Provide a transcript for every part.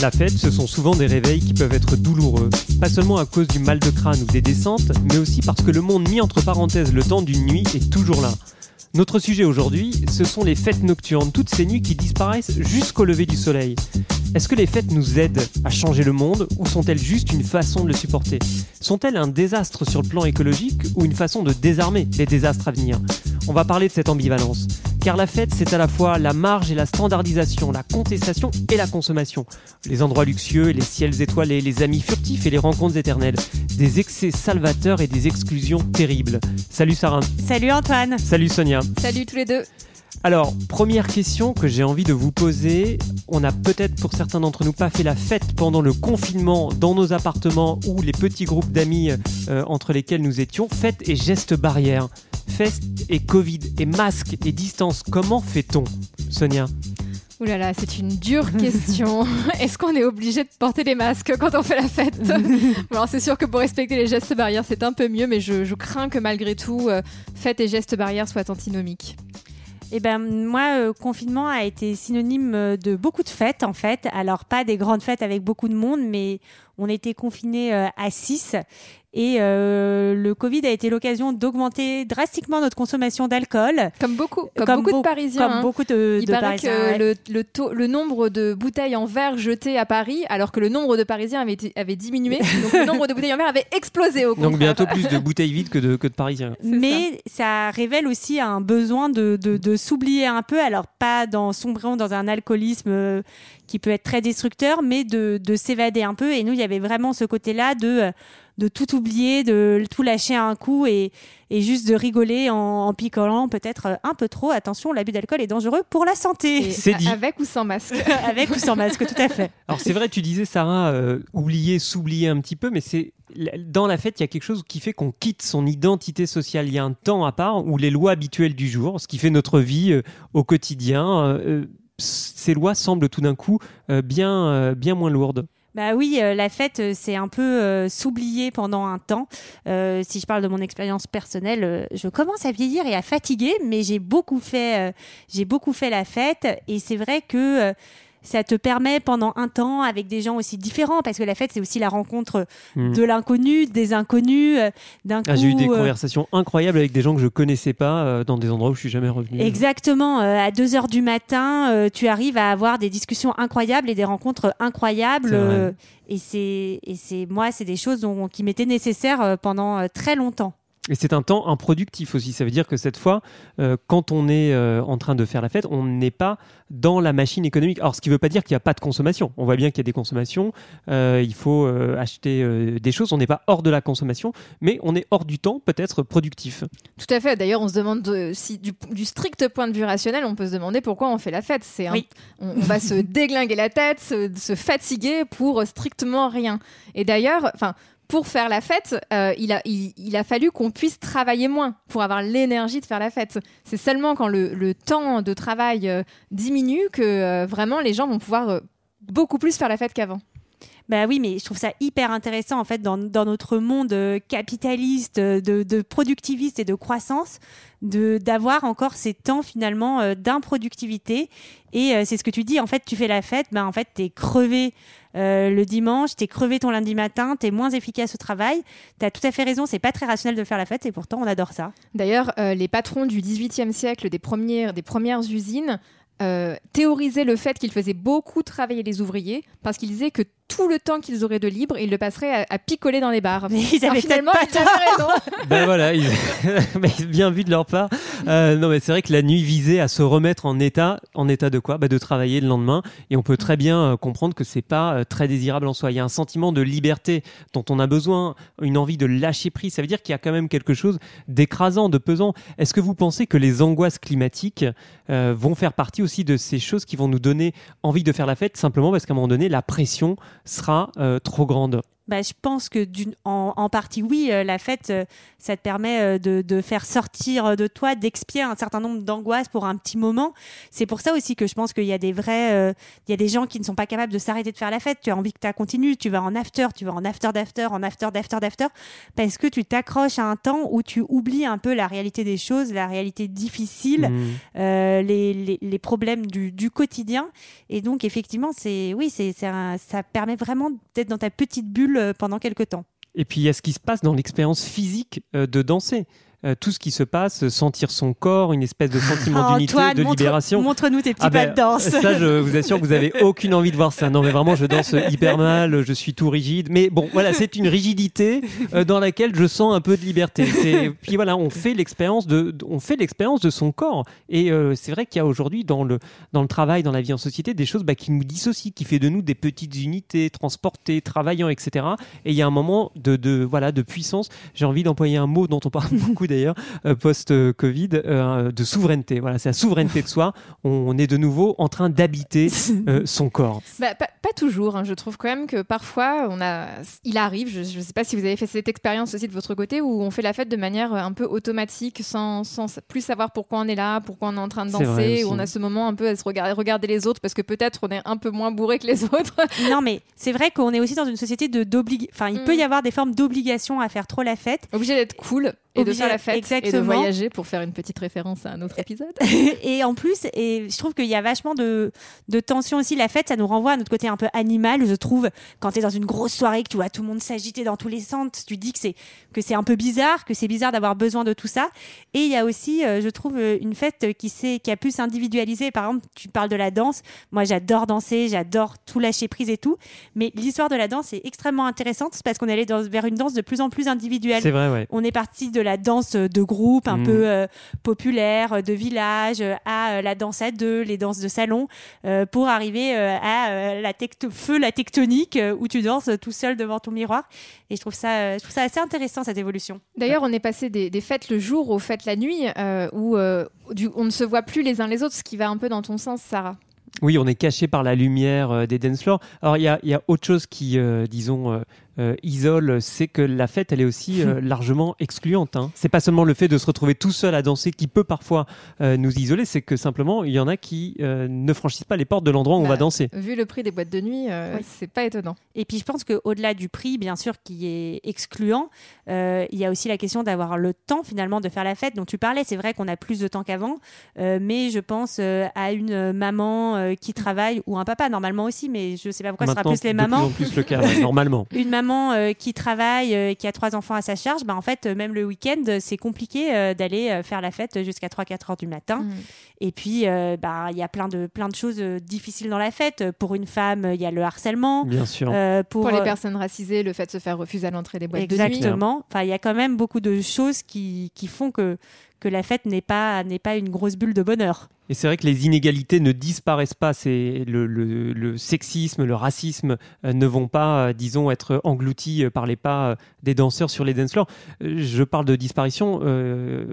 La fête, ce sont souvent des réveils qui peuvent être douloureux, pas seulement à cause du mal de crâne ou des descentes, mais aussi parce que le monde mis entre parenthèses le temps d'une nuit est toujours là. Notre sujet aujourd'hui, ce sont les fêtes nocturnes, toutes ces nuits qui disparaissent jusqu'au lever du soleil. Est-ce que les fêtes nous aident à changer le monde ou sont-elles juste une façon de le supporter? Sont-elles un désastre sur le plan écologique ou une façon de désarmer les désastres à venir? On va parler de cette ambivalence. Car la fête, c'est à la fois la marge et la standardisation, la contestation et la consommation. Les endroits luxueux et les ciels étoilés, les amis furtifs et les rencontres éternelles. Des excès salvateurs et des exclusions terribles. Salut Sarah. Salut Antoine. Salut Sonia. Salut tous les deux. Alors, première question que j'ai envie de vous poser. On a peut-être pour certains d'entre nous pas fait la fête pendant le confinement dans nos appartements ou les petits groupes d'amis euh, entre lesquels nous étions. Fête et gestes barrières. Fête et Covid et masque et distance. Comment fait-on, Sonia Ouh là là, c'est une dure question. Est-ce qu'on est obligé de porter des masques quand on fait la fête? Alors c'est sûr que pour respecter les gestes barrières, c'est un peu mieux, mais je, je crains que malgré tout, euh, fête et gestes barrières soient antinomiques. Eh ben moi, euh, confinement a été synonyme euh, de beaucoup de fêtes en fait. Alors pas des grandes fêtes avec beaucoup de monde, mais on était confinés euh, à 6 et euh, le Covid a été l'occasion d'augmenter drastiquement notre consommation d'alcool. Comme beaucoup, comme, beaucoup de Parisiens. Comme hein. beaucoup de, Il de paraît Parisiens, que ouais. le, le, taux- le nombre de bouteilles en verre jetées à Paris, alors que le nombre de Parisiens avait, diminué, donc le nombre de bouteilles en verre avait explosé au contraire. Donc bientôt plus de bouteilles vides que de, que de Parisiens. Mais ça. révèle aussi un besoin de, de, de s'oublier un peu, alors pas dans sombrant dans un alcoolisme euh, qui peut être très destructeur, mais de, de s'évader un peu. Et nous, il y avait vraiment ce côté-là de, euh, de tout oublier, de tout lâcher à un coup et, et juste de rigoler en, en picolant peut-être un peu trop. Attention, l'abus d'alcool est dangereux pour la santé. C'est dit. Avec ou sans masque Avec ou sans masque, tout à fait. Alors c'est vrai, tu disais Sarah, euh, oublier, s'oublier un petit peu, mais c'est dans la fête, il y a quelque chose qui fait qu'on quitte son identité sociale. Il y a un temps à part où les lois habituelles du jour, ce qui fait notre vie euh, au quotidien, euh, euh, ces lois semblent tout d'un coup euh, bien, euh, bien moins lourdes. Bah oui, euh, la fête, euh, c'est un peu euh, s'oublier pendant un temps. Euh, si je parle de mon expérience personnelle, je commence à vieillir et à fatiguer, mais j'ai beaucoup fait, j'ai beaucoup fait la fête, et c'est vrai que ça te permet pendant un temps avec des gens aussi différents, parce que la fête, c'est aussi la rencontre Hmm. de l'inconnu, des inconnus, euh, d'un coup. Ah, J'ai eu des euh, conversations incroyables avec des gens que je connaissais pas euh, dans des endroits où je suis jamais revenu. Exactement. à 2 heures du matin, tu arrives à avoir des discussions incroyables et des rencontres incroyables. Et c'est, et c'est moi, c'est des choses dont- qui m'étaient nécessaires pendant très longtemps. Et c'est un temps improductif aussi. Ça veut dire que cette fois, euh, quand on est euh, en train de faire la fête, on n'est pas dans la machine économique. Alors, ce qui ne veut pas dire qu'il n'y a pas de consommation. On voit bien qu'il y a des consommations. euh, il faut euh, acheter euh, des choses. On n'est pas hors de la consommation, mais on est hors du temps, peut-être productif. Tout à fait. D'ailleurs, on se demande de- si du, du strict point de vue rationnel, on peut se demander pourquoi on fait la fête. C'est un- Oui. on, on va se déglinguer la tête, se, se fatiguer pour strictement rien. Et d'ailleurs, enfin. Pour faire la fête, euh, il, a, fallu qu'on puisse travailler moins pour avoir l'énergie de faire la fête. C'est seulement quand le, temps de travail euh, diminue que euh, vraiment les gens vont pouvoir beaucoup plus faire la fête qu'avant. Bah oui, mais je trouve ça hyper intéressant en fait dans, notre monde euh, capitaliste, euh, de, productiviste et de croissance, d'avoir encore ces temps finalement euh, d'improductivité. Et c'est ce que tu dis, en fait, tu fais la fête, bah en fait, t'es crevé le dimanche, t'es crevé ton lundi matin, t'es moins efficace au travail. T'as tout à fait raison, c'est pas très rationnel de faire la fête et pourtant on adore ça. D'ailleurs, les patrons du XVIIIe siècle des premières, des premières usines théorisaient le fait qu'ils faisaient beaucoup travailler les ouvriers parce qu'ils disaient que tout le temps qu'ils auraient de libre, ils le passeraient à, à picoler dans les bars. Mais ils avaient finalement, peut-être ils avaient raison. ben voilà, ils- bien vu de leur part. Euh, non, mais c'est vrai que la nuit visait à se remettre en état, en état de quoi? Bah, De travailler le lendemain. Et on peut très bien euh, comprendre que c'est pas euh, très désirable en soi. Il y a un sentiment de liberté dont on a besoin, une envie de lâcher prise. Ça veut dire qu'il y a quand même quelque chose d'écrasant, de pesant. Est-ce que vous pensez que les angoisses climatiques euh, vont faire partie aussi de ces choses qui vont nous donner envie de faire la fête simplement parce qu'à un moment donné, la pression sera euh, trop grande bah, je pense que d'une, en, en partie, oui, euh, la fête, euh, ça te permet euh, de, de faire sortir de toi, d'expier un certain nombre d'angoisses pour un petit moment. C'est pour ça aussi que je pense qu'il y a des vrais, euh, il y a des gens qui ne sont pas capables de s'arrêter de faire la fête. Tu as envie que ça continue, tu vas en after, tu vas en after d'after, en after d'after d'after, parce que tu t'accroches à un temps où tu oublies un peu la réalité des choses, la réalité difficile, Mm. euh, les, les, les problèmes du, du quotidien. Et donc, effectivement, c'est oui, c'est, c'est un- ça permet vraiment d'être dans ta petite bulle pendant quelques temps. Et puis il y a ce qui se passe dans l'expérience physique euh, de danser. Euh, tout ce qui se passe, sentir son corps, une espèce de sentiment d'unité, de montre- libération. montre-nous tes petits Ah pas ben, de danse. Ça, je vous assure que vous avez aucune envie de voir ça. Non, mais vraiment, je danse hyper mal, je suis tout rigide. Mais bon, voilà, c'est une rigidité euh, dans laquelle je sens un peu de liberté. Puis voilà, on fait l'expérience de, on fait l'expérience de son corps. Et euh, c'est vrai qu'il y a aujourd'hui dans le dans le travail, dans la vie en société, des choses bah, qui nous dissocient, qui fait de nous des petites unités, transportées, travaillant, etc. Et il y a un moment de, de voilà de puissance. J'ai envie d'employer un mot dont on parle beaucoup d'ailleurs euh, post-Covid, euh, de souveraineté. Voilà, c'est la souveraineté de soi. On, est de nouveau en train d'habiter euh, son corps. Bah, pas toujours. hein. Je trouve quand même que parfois, on a, il arrive, je ne sais pas si vous avez fait cette expérience aussi de votre côté, où on fait la fête de manière un peu automatique, sans, sans plus savoir pourquoi on est là, pourquoi on est en train de danser, où on a ce moment un peu à se regarder, regarder les autres, parce que peut-être on est un peu moins bourré que les autres. non, mais c'est vrai qu'on est aussi dans une société de d'oblig. Enfin, il peut Mm. y avoir des formes d'obligation à faire trop la fête. Obligé d'être cool et de Obligé- faire la fête et de exactement. voyager pour faire une petite référence à un autre épisode. et en plus, et je trouve qu'il y a vachement de, de tension aussi. La fête, ça nous renvoie à notre côté un peu animal, je trouve. Quand tu es dans une grosse soirée, que tu vois tout le monde s'agiter dans tous les sens, tu dis que c'est que c'est un peu bizarre, que c'est bizarre d'avoir besoin de tout ça. Et il y a aussi, euh, je trouve, euh, une fête qui, s'est- qui a pu s'individualiser. Par exemple, tu parles de la danse. Moi, j'adore danser, j'adore tout lâcher prise et tout. Mais l'histoire de la danse est extrêmement intéressante parce qu'on allé dans- vers une danse de plus en plus individuelle. C'est vrai, ouais. On est parti de la danse de groupe un Mm. peu euh, populaire, de village, à euh, la danse à deux, les danses de salon, pour arriver à la feu la tectonique euh, où tu danses tout seul devant ton miroir. Et je trouve ça, euh, je trouve ça assez intéressant cette évolution. D'ailleurs, on est passé des, des fêtes le jour aux fêtes la nuit, euh, où euh, du- on ne se voit plus les uns les autres, ce qui va un peu dans ton sens, Sarah. Oui, on est caché par la lumière euh, des dance floors. Alors, il y a, il y a autre chose qui, euh, disons, euh, euh, isole, c'est que la fête, elle est aussi euh, largement excluante. Hein. C'est pas seulement le fait de se retrouver tout seul à danser qui peut parfois euh, nous isoler, c'est que simplement, il y en a qui euh, ne franchissent pas les portes de l'endroit où on Bah, va danser. Vu le prix des boîtes de nuit, euh, Oui. c'est pas étonnant. Et puis je pense qu'au-delà du prix, bien sûr, qui est excluant, euh, il y a aussi la question d'avoir le temps finalement de faire la fête dont tu parlais. C'est vrai qu'on a plus de temps qu'avant, euh, mais je pense euh, à une maman euh, qui travaille ou un papa normalement aussi, mais je sais pas pourquoi ce sera plus les mamans. plus en plus le cas, normalement. une maman euh, qui travaille euh, et qui a trois enfants à sa charge, bah, en fait, euh, même le week-end, c'est compliqué euh, d'aller euh, faire la fête jusqu'à 3-4 heures du matin. Mm. Et puis, euh, bah, il y a plein de, plein de choses euh, difficiles dans la fête. Pour une femme, il y a le harcèlement. Bien sûr. Euh, pour, Pour les euh, personnes racisées, le fait de se faire refuser à l'entrée des boîtes de nuit. Exactement. Enfin, il y a quand même beaucoup de choses qui, qui font que, que la fête n'est pas, n'est pas une grosse bulle de bonheur. Et c'est vrai que les inégalités ne disparaissent pas. C'est le, sexisme, le racisme euh, ne vont pas, euh, disons, être engloutis euh, par les pas des danseurs sur les dance floors. Je parle de disparition.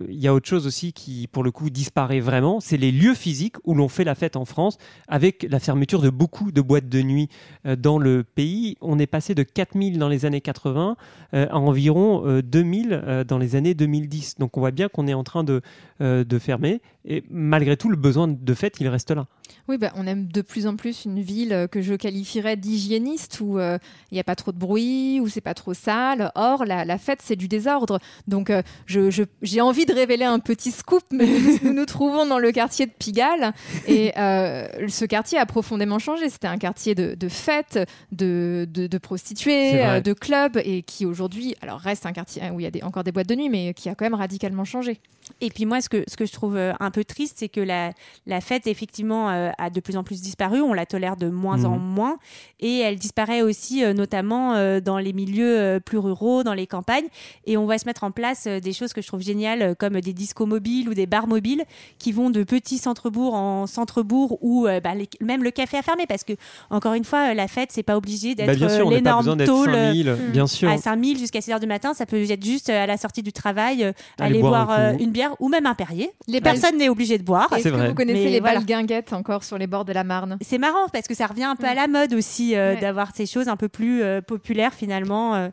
Il y a autre chose aussi qui, pour le coup, disparaît vraiment. C'est les lieux physiques où l'on fait la fête en France, avec la fermeture de beaucoup de boîtes de nuit dans le pays. On est passé de 4000 dans les années 80 euh, à environ euh, 2000 euh, dans les années 2010. Donc on voit bien qu'on est en train de, de fermer. Et malgré tout, le besoin de fête, il reste là. Oui, bah, on aime de plus en plus une ville euh, que je qualifierais d'hygiéniste, où euh, il n'y a pas trop de bruit, où c'est pas trop sale. Or, la, la fête, c'est du désordre. Donc, euh, je- je- j'ai envie de révéler un petit scoop, mais nous nous trouvons dans le quartier de Pigalle. Et euh, ce quartier a profondément changé. C'était un quartier de, de fêtes, de, de, de prostituées, de clubs, et qui aujourd'hui, alors reste un quartier où il y a des- encore des boîtes de nuit, mais qui a quand même radicalement changé. Et puis moi, ce que, ce que je trouve un peu triste, c'est que la, la fête, effectivement, euh, a de plus en plus disparu. On la tolère de moins en Mhm. moins. Et elle disparaît aussi, euh, notamment euh, dans les milieux euh, plus ruraux, dans les campagnes. Et on va se mettre en place euh, des choses que je trouve géniales, comme des discos mobiles ou des bars mobiles, qui vont de petits centres-bourgs en centre-bourg où euh, bah, les- même le café a fermé. Parce que, encore une fois, euh, la fête, c'est pas obligé d'être Bah, euh, pas besoin l'énorme d'être tôle. euh, 5000, bien sûr. à 5000 jusqu'à 6 heures du matin, ça peut être juste euh, à la sortie du travail, euh, Aller aller boire boire un euh, coup. une bière ou même un Perrier. Les balles- Personne n'est obligé de boire. Est-ce c'est que vrai. vous connaissez Mais les voilà. balles guinguettes encore encore sur les bords de la Marne. C'est marrant parce que ça revient un peu à la mode aussi euh, d'avoir ces choses un peu plus euh, populaires finalement, euh,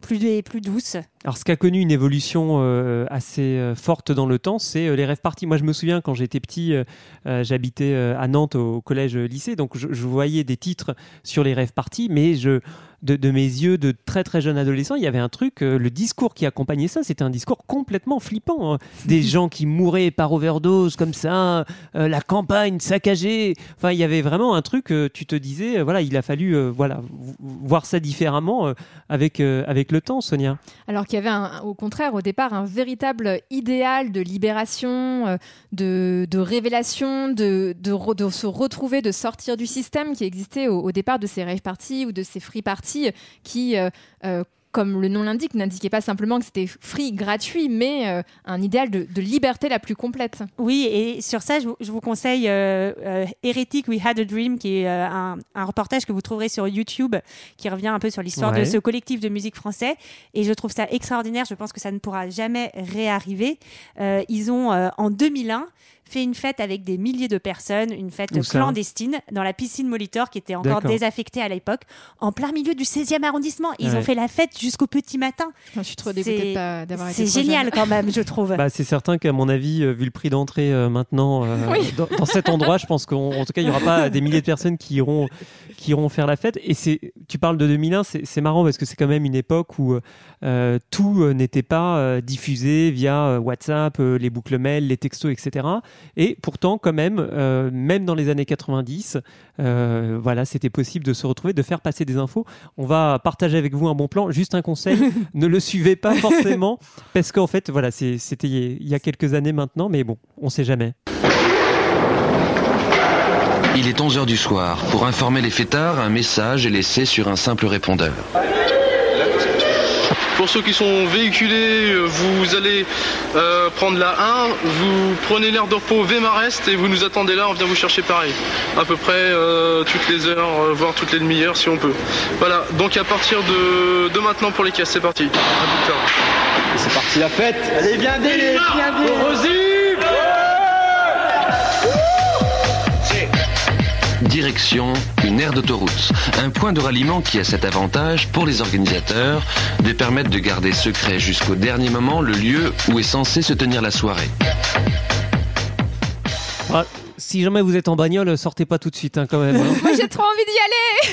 plus, plus douces. Alors, ce qui a connu une évolution euh, assez euh, forte dans le temps, c'est euh, les rêves parties. Moi, je me souviens quand j'étais petit, euh, j'habitais à Nantes au collège-lycée, donc je, je voyais des titres sur les rêves parties, mais je, de, de mes yeux de très très jeune adolescent, il y avait un truc, le discours qui accompagnait ça, c'était un discours complètement flippant. hein. Des gens qui mouraient par overdose comme ça, la campagne saccagée. Enfin, il y avait vraiment un truc, tu te disais, voilà, il a fallu voilà, voir ça différemment avec, avec le temps, Sonia. Alors qu'il y avait au contraire au départ un véritable idéal de libération, euh, de, de révélation, de, de, de se retrouver, de sortir du système qui existait au, au départ de ces rave parties ou de ces free parties qui, euh, euh, comme le nom l'indique, n'indiquait pas simplement que c'était free, gratuit, mais euh, un idéal de, de liberté la plus complète. Oui, et sur ça, je vous, je vous conseille euh, euh, Heretic We Had a Dream, qui est euh, un, un reportage que vous trouverez sur YouTube, qui revient un peu sur l'histoire Ouais. de ce collectif de musique français. Et je trouve ça extraordinaire. Je pense que ça ne pourra jamais réarriver. Euh, ils ont, euh, en 2001, fait une fête avec des milliers de personnes, une fête Où clandestine, dans la piscine Molitor, qui était encore désaffectée à l'époque, en plein milieu du 16e arrondissement. Ils Ouais. ont fait la fête jusqu'au petit matin. Je suis trop dégoûtée d'avoir été C'est génial jeune. quand même, je trouve. Bah, c'est certain qu'à mon avis, euh, vu le prix d'entrée euh, maintenant euh, Oui. dans, dans cet endroit, je pense qu'en en tout cas, il n'y aura pas des milliers de personnes qui iront, qui iront faire la fête. Et c'est, tu parles de 2001, c'est marrant parce que c'est quand même une époque où euh, tout n'était pas euh, diffusé via WhatsApp, euh, les boucles mail, les textos, etc. Et pourtant, quand même, euh, même dans les années 90, euh, voilà, c'était possible de se retrouver, de faire passer des infos. On va partager avec vous un bon plan. Juste un conseil, ne le suivez pas forcément parce qu'en fait, voilà, c'était il y a quelques années maintenant, mais bon, on sait jamais. Il est 11h du soir. Pour informer les fêtards, un message est laissé sur un simple répondeur. Pour ceux qui sont véhiculés, euh, vous allez euh, prendre la 1, vous prenez l'air de repos Vémarest et vous nous attendez là, on vient vous chercher pareil. À peu près euh, toutes les heures, voire toutes les demi-heures si on peut. Voilà, donc à partir de, de maintenant pour les caisses, c'est parti. À. C'est parti la fête Allez, viens dès Direction une aire d'autoroute. Un point de ralliement qui a cet avantage pour les organisateurs de permettre de garder secret jusqu'au dernier moment le lieu où est censée se tenir la soirée. Ah, si jamais vous êtes en bagnole, sortez pas tout de suite hein, quand même. hein. J'ai trop envie d'y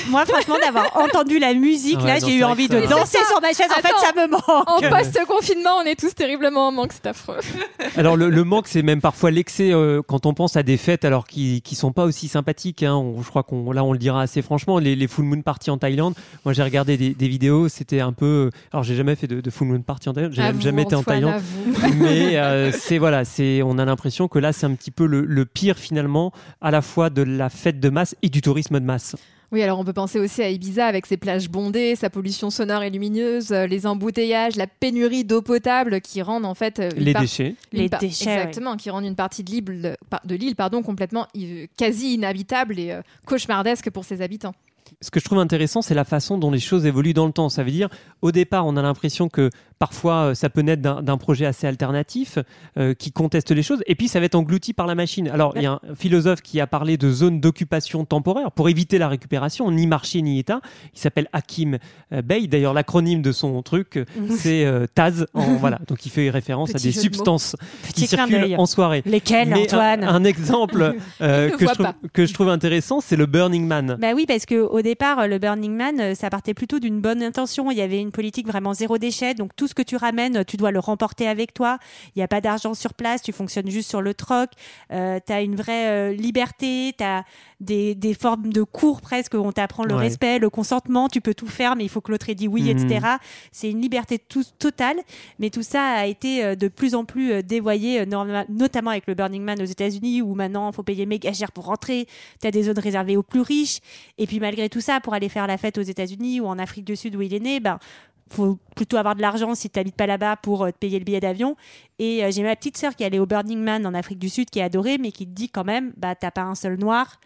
aller Moi, franchement, d'avoir entendu la musique, ouais, là, j'ai eu envie de ça- danser sur ma chaise. En fait, ça me manque. En post-confinement, on est tous terriblement en manque, c'est affreux. Alors le, le manque, c'est même parfois l'excès euh, quand on pense à des fêtes alors qui qui sont pas aussi sympathiques. Hein. On- je crois qu'on là on le dira assez franchement. Les, les full moon parties en Thaïlande. Moi j'ai regardé des, des vidéos, c'était un peu. Alors j'ai jamais fait de, de full moon party en Thaïlande. J'ai jamais été en Thaïlande. mais euh, c'est voilà, c'est on a l'impression que là c'est un petit peu le, le pire finalement à la fois de la fête de masse et du tourisme de masse. Oui, alors on peut penser aussi à Ibiza avec ses plages bondées, sa pollution sonore et lumineuse, euh, les embouteillages, la pénurie d'eau potable qui rendent en fait euh, Les par- déchets. Les déchets, ouais. exactement, qui rendent une partie de l'île, de l'île pardon, complètement quasi inhabitable et euh, cauchemardesque pour ses habitants. Ce que je trouve intéressant, c'est la façon dont les choses évoluent dans le temps. Ça veut dire, au départ, on a l'impression que parfois euh, ça peut naître d'un projet assez alternatif euh, qui conteste les choses, et puis ça va être englouti par la machine. Alors, il y a un philosophe qui a parlé de zone d'occupation temporaire pour éviter la récupération, ni marché ni État. Il s'appelle Hakim euh, Bey. D'ailleurs, l'acronyme de son truc, euh, c'est euh, TAZ. En, voilà, donc il fait référence à des de substances qui circulent en soirée. Lesquels, Mais Antoine? un, exemple euh, que, je trouve, pas. que je trouve intéressant, c'est le Burning Man. Bah oui, parce que au départ, euh, le Burning Man, euh, ça partait plutôt d'une bonne intention. Il y avait une politique vraiment zéro déchet. Donc tout ce que tu ramènes, tu dois le remporter avec toi. Il n'y a pas d'argent sur place. Tu fonctionnes juste sur le troc. Euh, tu as une vraie euh, liberté. Tu as des, des formes de cours presque où on t'apprend le Ouais. respect, le consentement. Tu peux tout faire, mais il faut que l'autre ait dit oui, Mhm. etc. C'est une liberté tout- totale. Mais tout ça a été euh, de plus en plus euh, dévoyé, euh, notamment avec le Burning Man aux États-Unis, où maintenant il faut payer méga cher pour rentrer. Tu as des zones réservées aux plus riches. Et puis malgré tout ça, pour aller faire la fête aux États-Unis ou en Afrique du Sud où il est né, ben faut plutôt avoir de l'argent si tu n'habites pas là-bas pour euh, te payer le billet d'avion. Et euh, j'ai ma petite sœur qui est allée au Burning Man en Afrique du Sud qui est adorée, mais qui te dit quand même, bah t'as pas un seul noir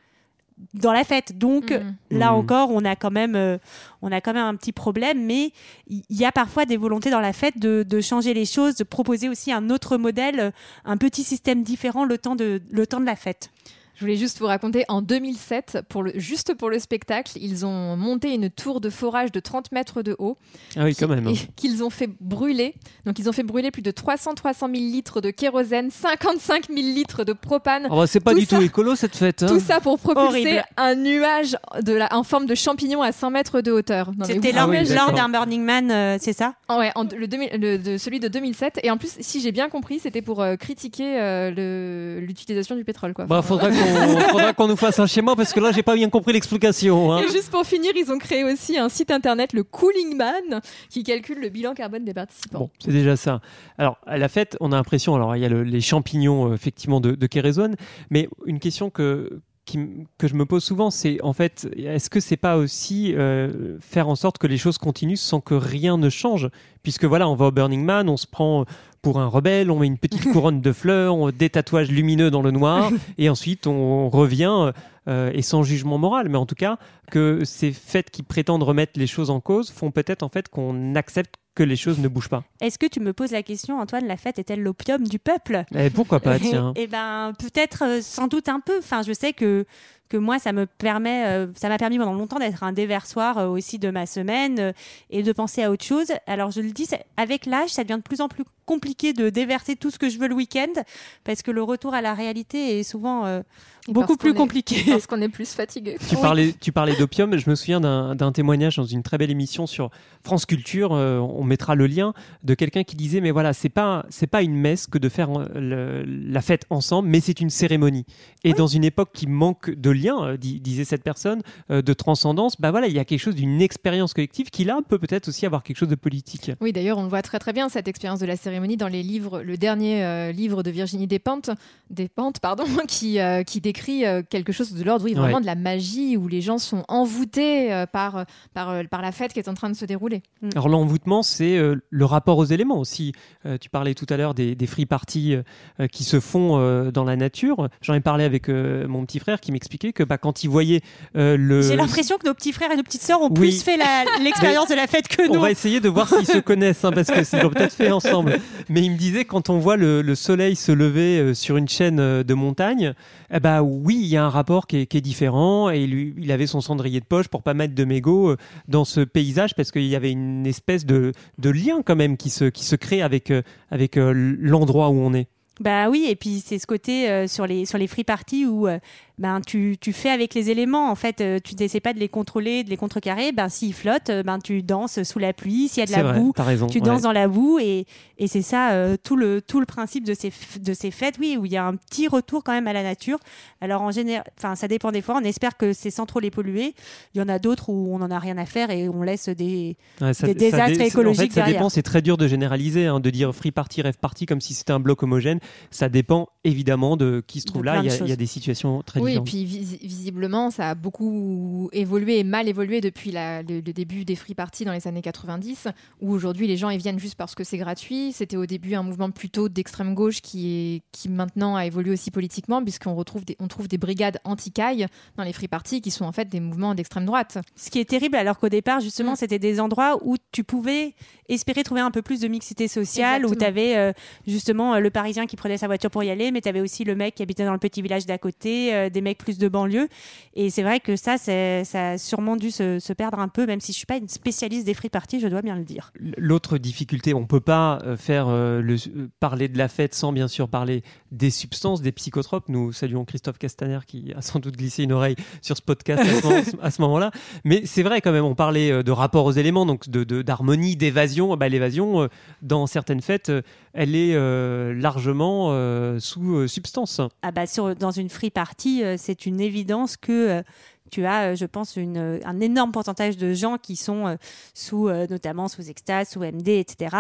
dans la fête. Donc Mhm. là Mhm. encore, on a quand même, euh, on a quand même un petit problème, mais il y a parfois des volontés dans la fête de, de changer les choses, de proposer aussi un autre modèle, euh, un petit système différent le temps de, le temps de la fête. Je voulais juste vous raconter, en 2007, pour le, juste pour le spectacle, ils ont monté une tour de forage de 30 mètres de haut. Ah oui, quand même. hein. Qu'ils ont fait brûler. Donc, ils ont fait brûler plus de 300-300 000 litres de kérosène, 55 000 litres de propane. Oh, bah, c'est pas Tout du ça- tout écolo cette fête. hein. Tout ça pour propulser Horrible. un nuage de la, en forme de champignon à 100 mètres de hauteur. C'était Ah lors, oui, lors d'accord. d'un Burning Man, euh, c'est ça? Ah ouais, en- le, 2000 le- de, celui de 2007. Et en plus, si j'ai bien compris, c'était pour euh, critiquer euh, l'utilisation du pétrole. Quoi. Bah, Enfin, faudra qu'on faudra qu'on nous fasse un schéma parce que là, j'ai pas bien compris l'explication. hein. Et juste pour finir, ils ont créé aussi un site internet, le Cooling Man, qui calcule le bilan carbone des participants. Bon, c'est déjà ça. Alors, à la fête, on a l'impression, alors il y a le- les champignons, euh, effectivement, de, de kérosène, mais une question que, qui que je me pose souvent, c'est en fait, est-ce que c'est pas aussi euh, faire en sorte que les choses continuent sans que rien ne change? Puisque voilà, on va au Burning Man, on se prend pour un rebelle, on met une petite couronne de fleurs, on- des tatouages lumineux dans le noir, et ensuite on revient, euh, et sans jugement moral, mais en tout cas, que ces fêtes qui prétendent remettre les choses en cause font peut-être en fait qu'on accepte que les choses ne bougent pas. Est-ce que tu me poses la question, Antoine, la fête est-elle l'opium du peuple? Eh, pourquoi pas, tiens. Eh ben, peut-être, euh, sans doute un peu. Enfin, je sais que que moi, ça me permet, euh, ça m'a permis pendant longtemps d'être un déversoir euh, aussi de ma semaine et de penser à autre chose. Alors, je le dis, avec l'âge, ça devient de plus en plus compliqué de déverser tout ce que je veux le week-end parce que le retour à la réalité est souvent euh, Et beaucoup plus est- compliqué. Parce qu'on est plus fatigué. Tu parlais, tu parlais d'opium. Je me souviens d'un d'un témoignage dans une très belle émission sur France Culture. on mettra le lien de quelqu'un qui disait mais voilà c'est pas c'est pas une messe que de faire euh, le- la fête ensemble, mais c'est une cérémonie. Et dans une époque qui manque de lien, euh, di- disait cette personne, euh, de transcendance, bah voilà il y a quelque chose d'une expérience collective qui là peut peut-être aussi avoir quelque chose de politique. Oui, d'ailleurs, on le voit très très bien cette expérience de la cérémonie dans les livres, le dernier euh, livre de Virginie Despentes, Despentes pardon, qui euh, qui décrit quelque chose de l'ordre, oui, vraiment Ouais. de la magie où les gens sont envoûtés par par par la fête qui est en train de se dérouler. Alors l'envoûtement, c'est euh, le rapport aux éléments aussi. Euh, tu parlais tout à l'heure des, des free parties euh, qui se font dans la nature. J'en ai parlé avec mon petit frère qui m'expliquait que bah, quand il voyait le... J'ai l'impression que nos petits frères et nos petites sœurs ont Oui. plus fait l'expérience de la fête que On nous. va essayer de voir s'ils se connaissent, hein, parce que c'est- ils l'ont peut-être fait ensemble. Mais il me disait, quand on voit le, le soleil se lever sur une chaîne de montagne, eh bah oui, il y a un rapport qui est, qui est différent. Et lui, il avait son cendrier de poche pour pas mettre de mégots dans ce paysage, parce qu'il y avait une espèce de, de lien quand même qui se, qui se crée avec, euh, avec euh, l'endroit où on est. Bah oui, et puis c'est ce côté euh, sur les sur les free parties où ben tu, tu fais avec les éléments en fait, euh, tu n'essaies pas de les contrôler, de les contrecarrer. Ben s'ils flottent, euh, ben tu danses sous la pluie. S'il y a de la vrai, boue, raison. tu ouais. danses dans la boue et, et c'est ça euh, tout le tout le principe de ces de ces fêtes, oui, où il y a un petit retour quand même à la nature. Alors en général, enfin ça dépend des fois. On espère que c'est sans trop les polluer. Il y en a d'autres où on en a rien à faire et on laisse des Ouais, ça- des ça désastres dé- c'est- écologiques En fait, ça derrière. dépend, c'est très dur de généraliser, hein, de dire free party, rêve party comme si c'était un bloc homogène. Ça dépend évidemment de qui se trouve là. Il y, a, il y a des situations très Oui, et puis vis- visiblement, ça a beaucoup évolué et mal évolué depuis la- le, le début des free parties dans les années 90, où aujourd'hui les gens ils viennent juste parce que c'est gratuit. C'était au début un mouvement plutôt d'extrême gauche qui, est, qui maintenant a évolué aussi politiquement, puisqu'on retrouve des, on trouve des brigades anti-caille dans les free parties qui sont en fait des mouvements d'extrême droite. Ce qui est terrible, alors qu'au départ, justement, Mm. c'était des endroits où tu pouvais espérer trouver un peu plus de mixité sociale, où tu avais justement euh, le Parisien qui prenait sa voiture pour y aller, mais tu avais aussi le mec qui habitait dans le petit village d'à côté, euh, des mecs plus de banlieue. Et c'est vrai que ça, ça a sûrement dû se, se perdre un peu, même si je suis pas une spécialiste des free parties, je dois bien le dire. L'autre difficulté, on peut pas euh, faire euh, le, euh, parler de la fête sans bien sûr parler des substances, des psychotropes. Nous saluons Christophe Castaner qui a sans doute glissé une oreille sur ce podcast à ce moment-là. Mais c'est vrai quand même, on parlait de rapport aux éléments, donc de de- d'harmonie, d'évasion. Bah, L'évasion, dans certaines fêtes, elle est euh, largement euh, sous euh, substance. Ah bah sur, dans une free party, c'est une évidence que tu as, je pense, une, un énorme pourcentage de gens qui sont sous, notamment sous extase, sous MD, etc.,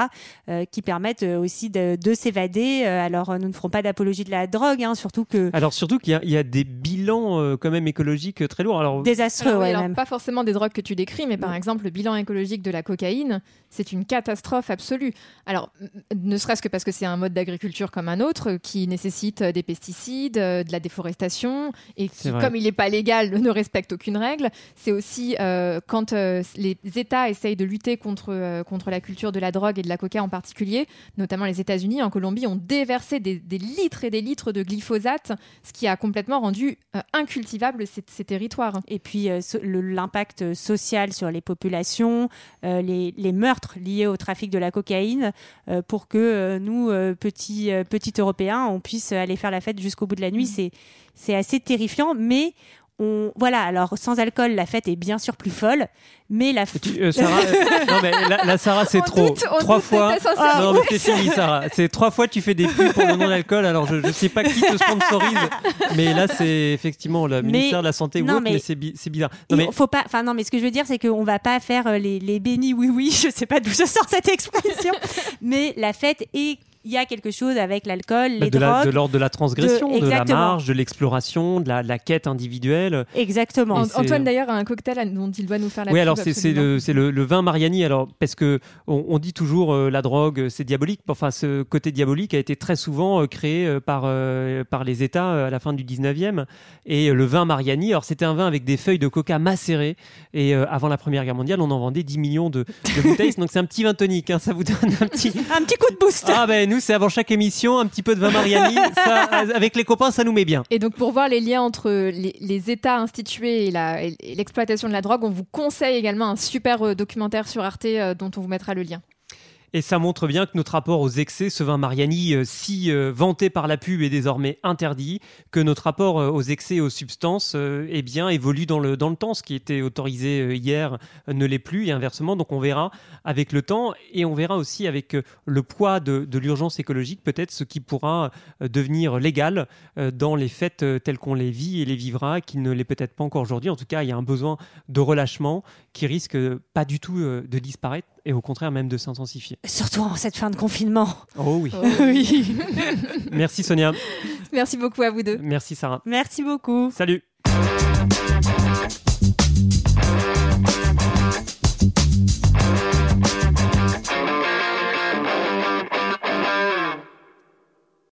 qui permettent aussi de, de s'évader. Alors, nous ne ferons pas d'apologie de la drogue, hein, surtout que Alors surtout qu'il y, y a des bilans bilan euh, quand même écologique euh, très lourd. Alors, Désastreux, Alors, oui, ouais, alors, même. pas forcément des drogues que tu décris, mais par exemple, le bilan écologique de la cocaïne, c'est une catastrophe absolue. Alors, ne serait-ce que parce que c'est un mode d'agriculture comme un autre euh, qui nécessite des pesticides, de la déforestation, et qui, comme il n'est pas légal, ne respecte aucune règle. C'est aussi euh, quand euh, les États essayent de lutter contre, euh, contre la culture de la drogue et de la coca en particulier, notamment les États-Unis, en Colombie, ont déversé des, des litres et des litres de glyphosate, ce qui a complètement rendu euh, incultivables ces, ces territoires. Et puis euh, so- l'impact social sur les populations, euh, les, les meurtres liés au trafic de la cocaïne, euh, pour que euh, nous, euh, petits, euh, petits Européens, on puisse aller faire la fête jusqu'au bout de la nuit. C'est, c'est assez terrifiant, mais on, voilà, alors sans alcool, la fête est bien sûr plus folle, mais la f- tu- euh, Sarah, euh, non mais là, là, Sarah c'est trop. doute, on trois fois. sincérité. non mais c'est fini Sarah. C'est trois fois tu fais des pubs pour le non d'alcool. Alors je, je sais pas qui te sponsorise, mais là c'est effectivement le Mais- ministère de la santé ou autre, mais, mais- c'est bi- c'est bizarre. Non mais faut pas. Enfin non, mais ce que je veux dire, c'est qu'on va pas faire euh, les, les bénis oui oui. Je sais pas d'où se sort cette expression, mais la fête est. Il y a quelque chose avec l'alcool, les de la- drogues. de l'ordre de la transgression, de- de, la marge, de l'exploration, de la, de la quête individuelle. Exactement. Et Antoine d'ailleurs a un cocktail dont il doit nous faire la Oui, pub, alors c'est le, le, le vin Mariani. Alors parce que on, on dit toujours euh, la drogue euh, c'est diabolique. Enfin, ce côté diabolique a été très souvent euh, créé par euh, par les États euh, à la fin du 19e. Et euh, le vin Mariani, alors c'était un vin avec des feuilles de coca macérées. Et euh, avant la Première Guerre mondiale, on en vendait 10 millions de, de bouteilles. Donc c'est un petit vin tonique. hein, ça vous donne un petit. Un petit coup de boost. Ah ben nous c'est avant chaque émission un petit peu de vin Mariani. Ça, avec les copains, ça nous met bien. Et donc pour voir les liens entre les, les États institués et l'exploitation de la drogue, on vous conseille également un super euh, documentaire sur Arte euh, dont on vous mettra le lien. Et ça montre bien que notre rapport aux excès, ce vin Mariani euh, si euh, vanté par la pub est désormais interdit, que notre rapport euh, aux excès et aux substances eh bien, évolue dans le, temps. Ce qui était autorisé hier ne l'est plus et inversement. Donc on verra avec le temps et on verra aussi avec le poids de, de l'urgence écologique peut-être ce qui pourra devenir légal dans les fêtes telles qu'on les vit et les vivra, qui ne l'est peut-être pas encore aujourd'hui. En tout cas, il y a un besoin de relâchement qui risque pas du tout de disparaître et au contraire même de s'intensifier. Surtout en cette fin de confinement. Oh oui. Oh Merci Sonia. Merci beaucoup à vous deux. Merci Sarah. Merci beaucoup. Salut.